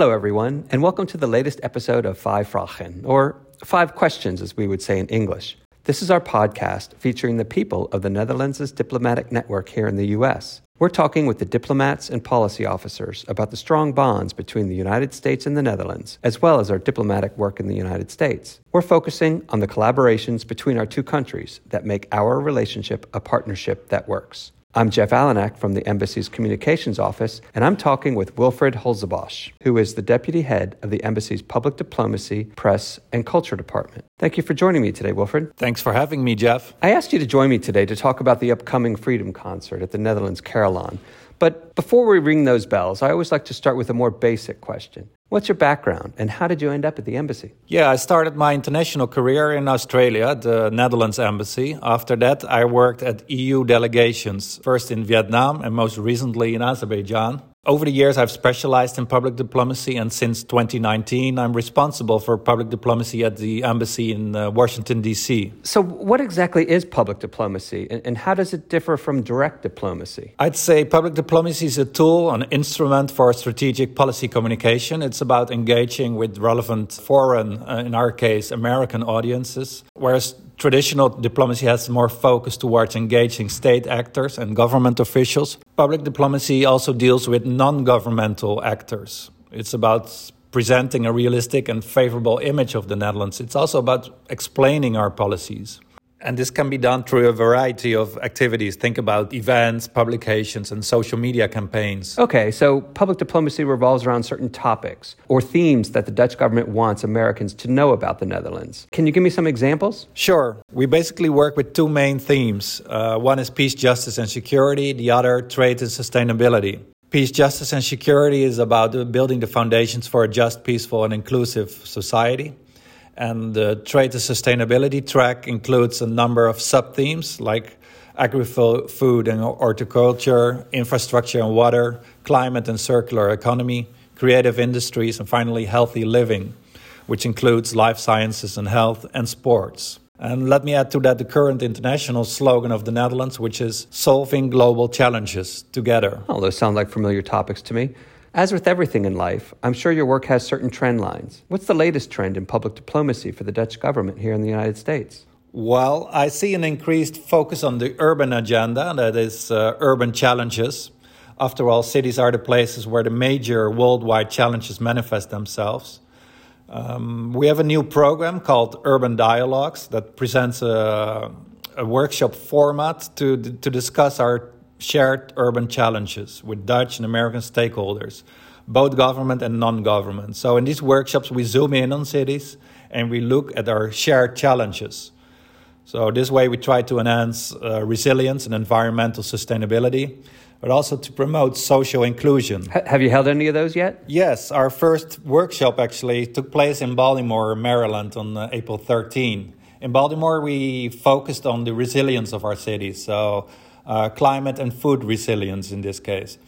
Hello, everyone, and welcome to the latest episode of Vijf Vragen, or Five Questions, as we would say in English. This is our podcast featuring the people of the Netherlands' diplomatic network here in the U.S. We're talking with the diplomats and policy officers about the strong bonds between the United States and the Netherlands, as well as our diplomatic work in the United States. We're focusing on the collaborations between our two countries that make our relationship a partnership that works. I'm Jeff Alenak from the Embassy's Communications Office, and I'm talking with Wilfred Hulzebosch, who is the Deputy Head of the Embassy's Public Diplomacy, Press, and Culture Department. Thank you for joining me today, Wilfred. Thanks for having me, Jeff. I asked you to join me today to talk about the upcoming Freedom Concert at the Netherlands Carillon. But before we ring those bells, I always like to start with a more basic question. What's your background and how did you end up at the embassy? Yeah, I started my international career in Australia, the Netherlands embassy. After that, I worked at EU delegations, first in Vietnam and most recently in Azerbaijan. Over the years, I've specialized in public diplomacy, and since 2019, I'm responsible for public diplomacy at the embassy in uh, Washington, D.C. So, what exactly is public diplomacy, and, and how does it differ from direct diplomacy? I'd say public diplomacy is a tool, an instrument for strategic policy communication. It's about engaging with relevant foreign, uh, in our case, American audiences, whereas Traditional diplomacy has more focus towards engaging state actors and government officials. Public diplomacy also deals with non governmental actors. It's about presenting a realistic and favorable image of the Netherlands. It's also about explaining our policies. And this can be done through a variety of activities. Think about events, publications, and social media campaigns. Okay, so public diplomacy revolves around certain topics or themes that the Dutch government wants Americans to know about the Netherlands. Can you give me some examples? Sure. We basically work with two main themes uh, one is peace, justice, and security, the other, trade and sustainability. Peace, justice, and security is about building the foundations for a just, peaceful, and inclusive society. And uh, the trade to sustainability track includes a number of sub themes like agri food and horticulture, infrastructure and water, climate and circular economy, creative industries, and finally healthy living, which includes life sciences and health and sports. And let me add to that the current international slogan of the Netherlands, which is solving global challenges together. Oh, those sound like familiar topics to me. As with everything in life, I'm sure your work has certain trend lines. What's the latest trend in public diplomacy for the Dutch government here in the United States? Well, I see an increased focus on the urban agenda, that is, uh, urban challenges. After all, cities are the places where the major worldwide challenges manifest themselves. Um, we have a new program called Urban Dialogues that presents a, a workshop format to, to discuss our shared urban challenges with Dutch and American stakeholders, both government and non government. So, in these workshops, we zoom in on cities and we look at our shared challenges. So, this way, we try to enhance uh, resilience and environmental sustainability, but also to promote social inclusion. H- have you held any of those yet? Yes, our first workshop actually took place in Baltimore, Maryland on uh, April 13. In Baltimore, we focused on the resilience of our cities. So, climate and food resilience in this case.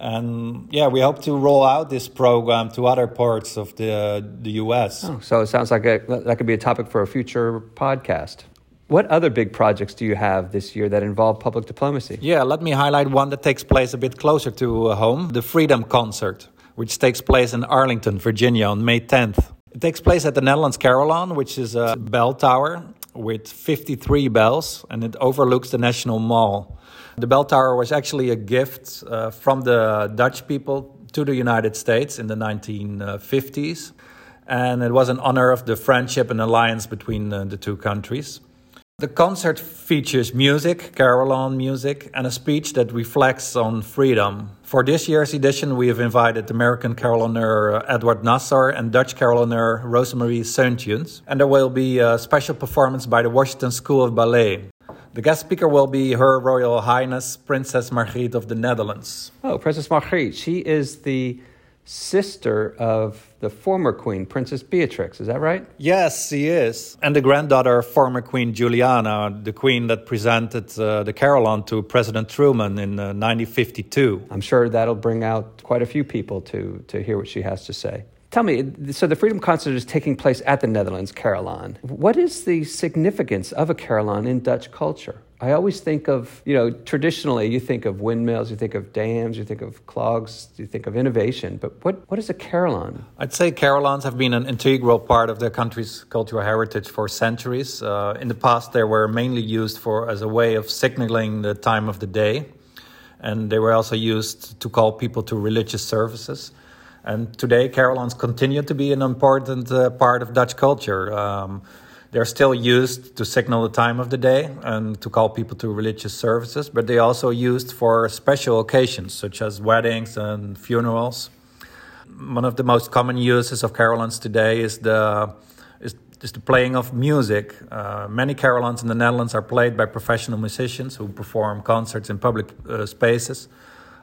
And yeah, we hope to roll out this program to other parts of the, the US. Oh, so it sounds like a, that could be a topic for a future podcast. What other big projects do you have this year that involve public diplomacy? Yeah, let me highlight one that takes place a bit closer to uh, home the Freedom Concert, which takes place in Arlington, Virginia on May 10th. It takes place at the Netherlands Carillon, which is a bell tower with 53 bells, and it overlooks the National Mall. The bell tower was actually a gift uh, from the Dutch people to the United States in the 1950s, and it was an honor of the friendship and alliance between uh, the two countries. The concert features music, carillon music, and a speech that reflects on freedom. For this year's edition, we have invited American carillonneur Edward Nassor and Dutch carillonneur Rosemarie Seuntjens, and there will be a special performance by the Washington School of Ballet. The guest speaker will be Her Royal Highness Princess Margriet of the Netherlands. Oh, Princess Margriet. She is the sister of the former queen, Princess Beatrix. Is that right? Yes, she is. And the granddaughter of former Queen Juliana, the queen that presented uh, the carillon to President Truman in uh, 1952. I'm sure that'll bring out quite a few people to, to hear what she has to say. Tell me, so the Freedom Concert is taking place at the Netherlands Carillon. What is the significance of a carillon in Dutch culture? I always think of, you know, traditionally you think of windmills, you think of dams, you think of clogs, you think of innovation. But what, what is a carillon? I'd say carillons have been an integral part of the country's cultural heritage for centuries. Uh, in the past, they were mainly used for as a way of signaling the time of the day, and they were also used to call people to religious services. And today, carillons continue to be an important uh, part of Dutch culture. Um, they're still used to signal the time of the day and to call people to religious services, but they're also used for special occasions such as weddings and funerals. One of the most common uses of carillons today is the is, is the playing of music. Uh, many carillons in the Netherlands are played by professional musicians who perform concerts in public uh, spaces.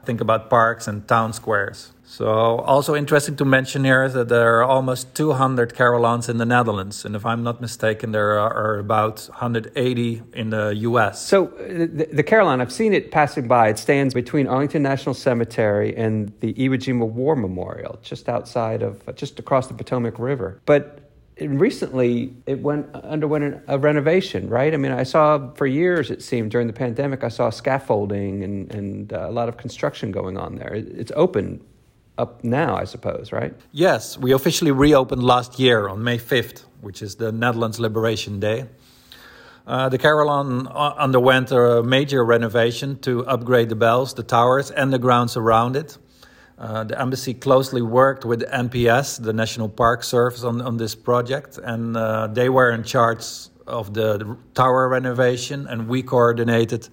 Think about parks and town squares. So, also interesting to mention here is that there are almost 200 carillons in the Netherlands, and if I'm not mistaken, there are about 180 in the U.S. So, the, the carillon, I've seen it passing by. It stands between Arlington National Cemetery and the Iwo Jima War Memorial, just outside of, just across the Potomac River. But recently it went underwent a renovation, right? I mean, I saw for years it seemed during the pandemic I saw scaffolding and and uh, a lot of construction going on there. It's open up now, I suppose, right? Yes, we officially reopened last year on May 5th, which is the Netherlands Liberation Day. Uh, the Carillon uh, underwent a major renovation to upgrade the bells, the towers, and the grounds around it. Uh, the embassy closely worked with NPS, the National Park Service, on, on this project, and uh, they were in charge of the, the, tower renovation, and we coordinated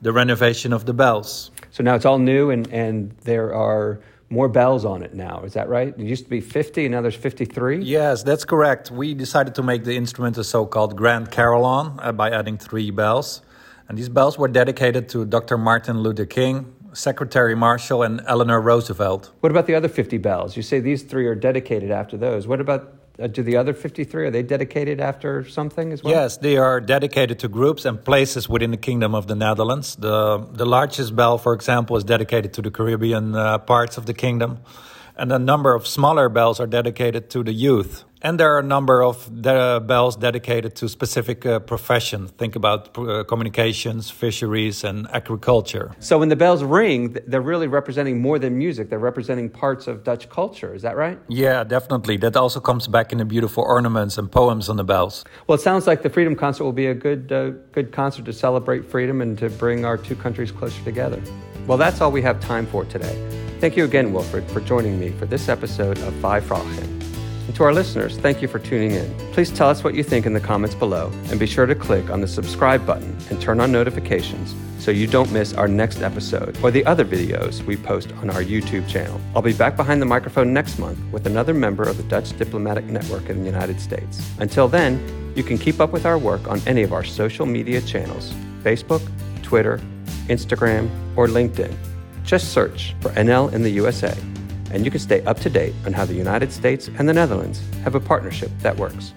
the renovation of the bells. So now it's all new, and, and there are more bells on it now. Is that right? It used to be 50, and now there's 53? Yes, that's correct. We decided to make the instrument a so called Grand Carillon uh, by adding three bells. And these bells were dedicated to Dr. Martin Luther King, Secretary Marshall and Eleanor Roosevelt. What about the other 50 bells? You say these three are dedicated after those. What about uh, do the other 53 are they dedicated after something as well? Yes, they are dedicated to groups and places within the Kingdom of the Netherlands. The the largest bell, for example, is dedicated to the Caribbean uh, parts of the kingdom, and a number of smaller bells are dedicated to the youth. And there are a number of de- bells dedicated to specific uh, professions. Think about uh, communications, fisheries, and agriculture. So when the bells ring, they're really representing more than music. They're representing parts of Dutch culture. Is that right? Yeah, definitely. That also comes back in the beautiful ornaments and poems on the bells. Well, it sounds like the Freedom Concert will be a good, uh, good concert to celebrate freedom and to bring our two countries closer together. Well, that's all we have time for today. Thank you again, Wilfred, for joining me for this episode of Vijf Vragen. And to our listeners, thank you for tuning in. Please tell us what you think in the comments below, and be sure to click on the subscribe button and turn on notifications so you don't miss our next episode or the other videos we post on our YouTube channel. I'll be back behind the microphone next month with another member of the Dutch Diplomatic Network in the United States. Until then, you can keep up with our work on any of our social media channels Facebook, Twitter, Instagram, or LinkedIn. Just search for NL in the USA and you can stay up to date on how the United States and the Netherlands have a partnership that works.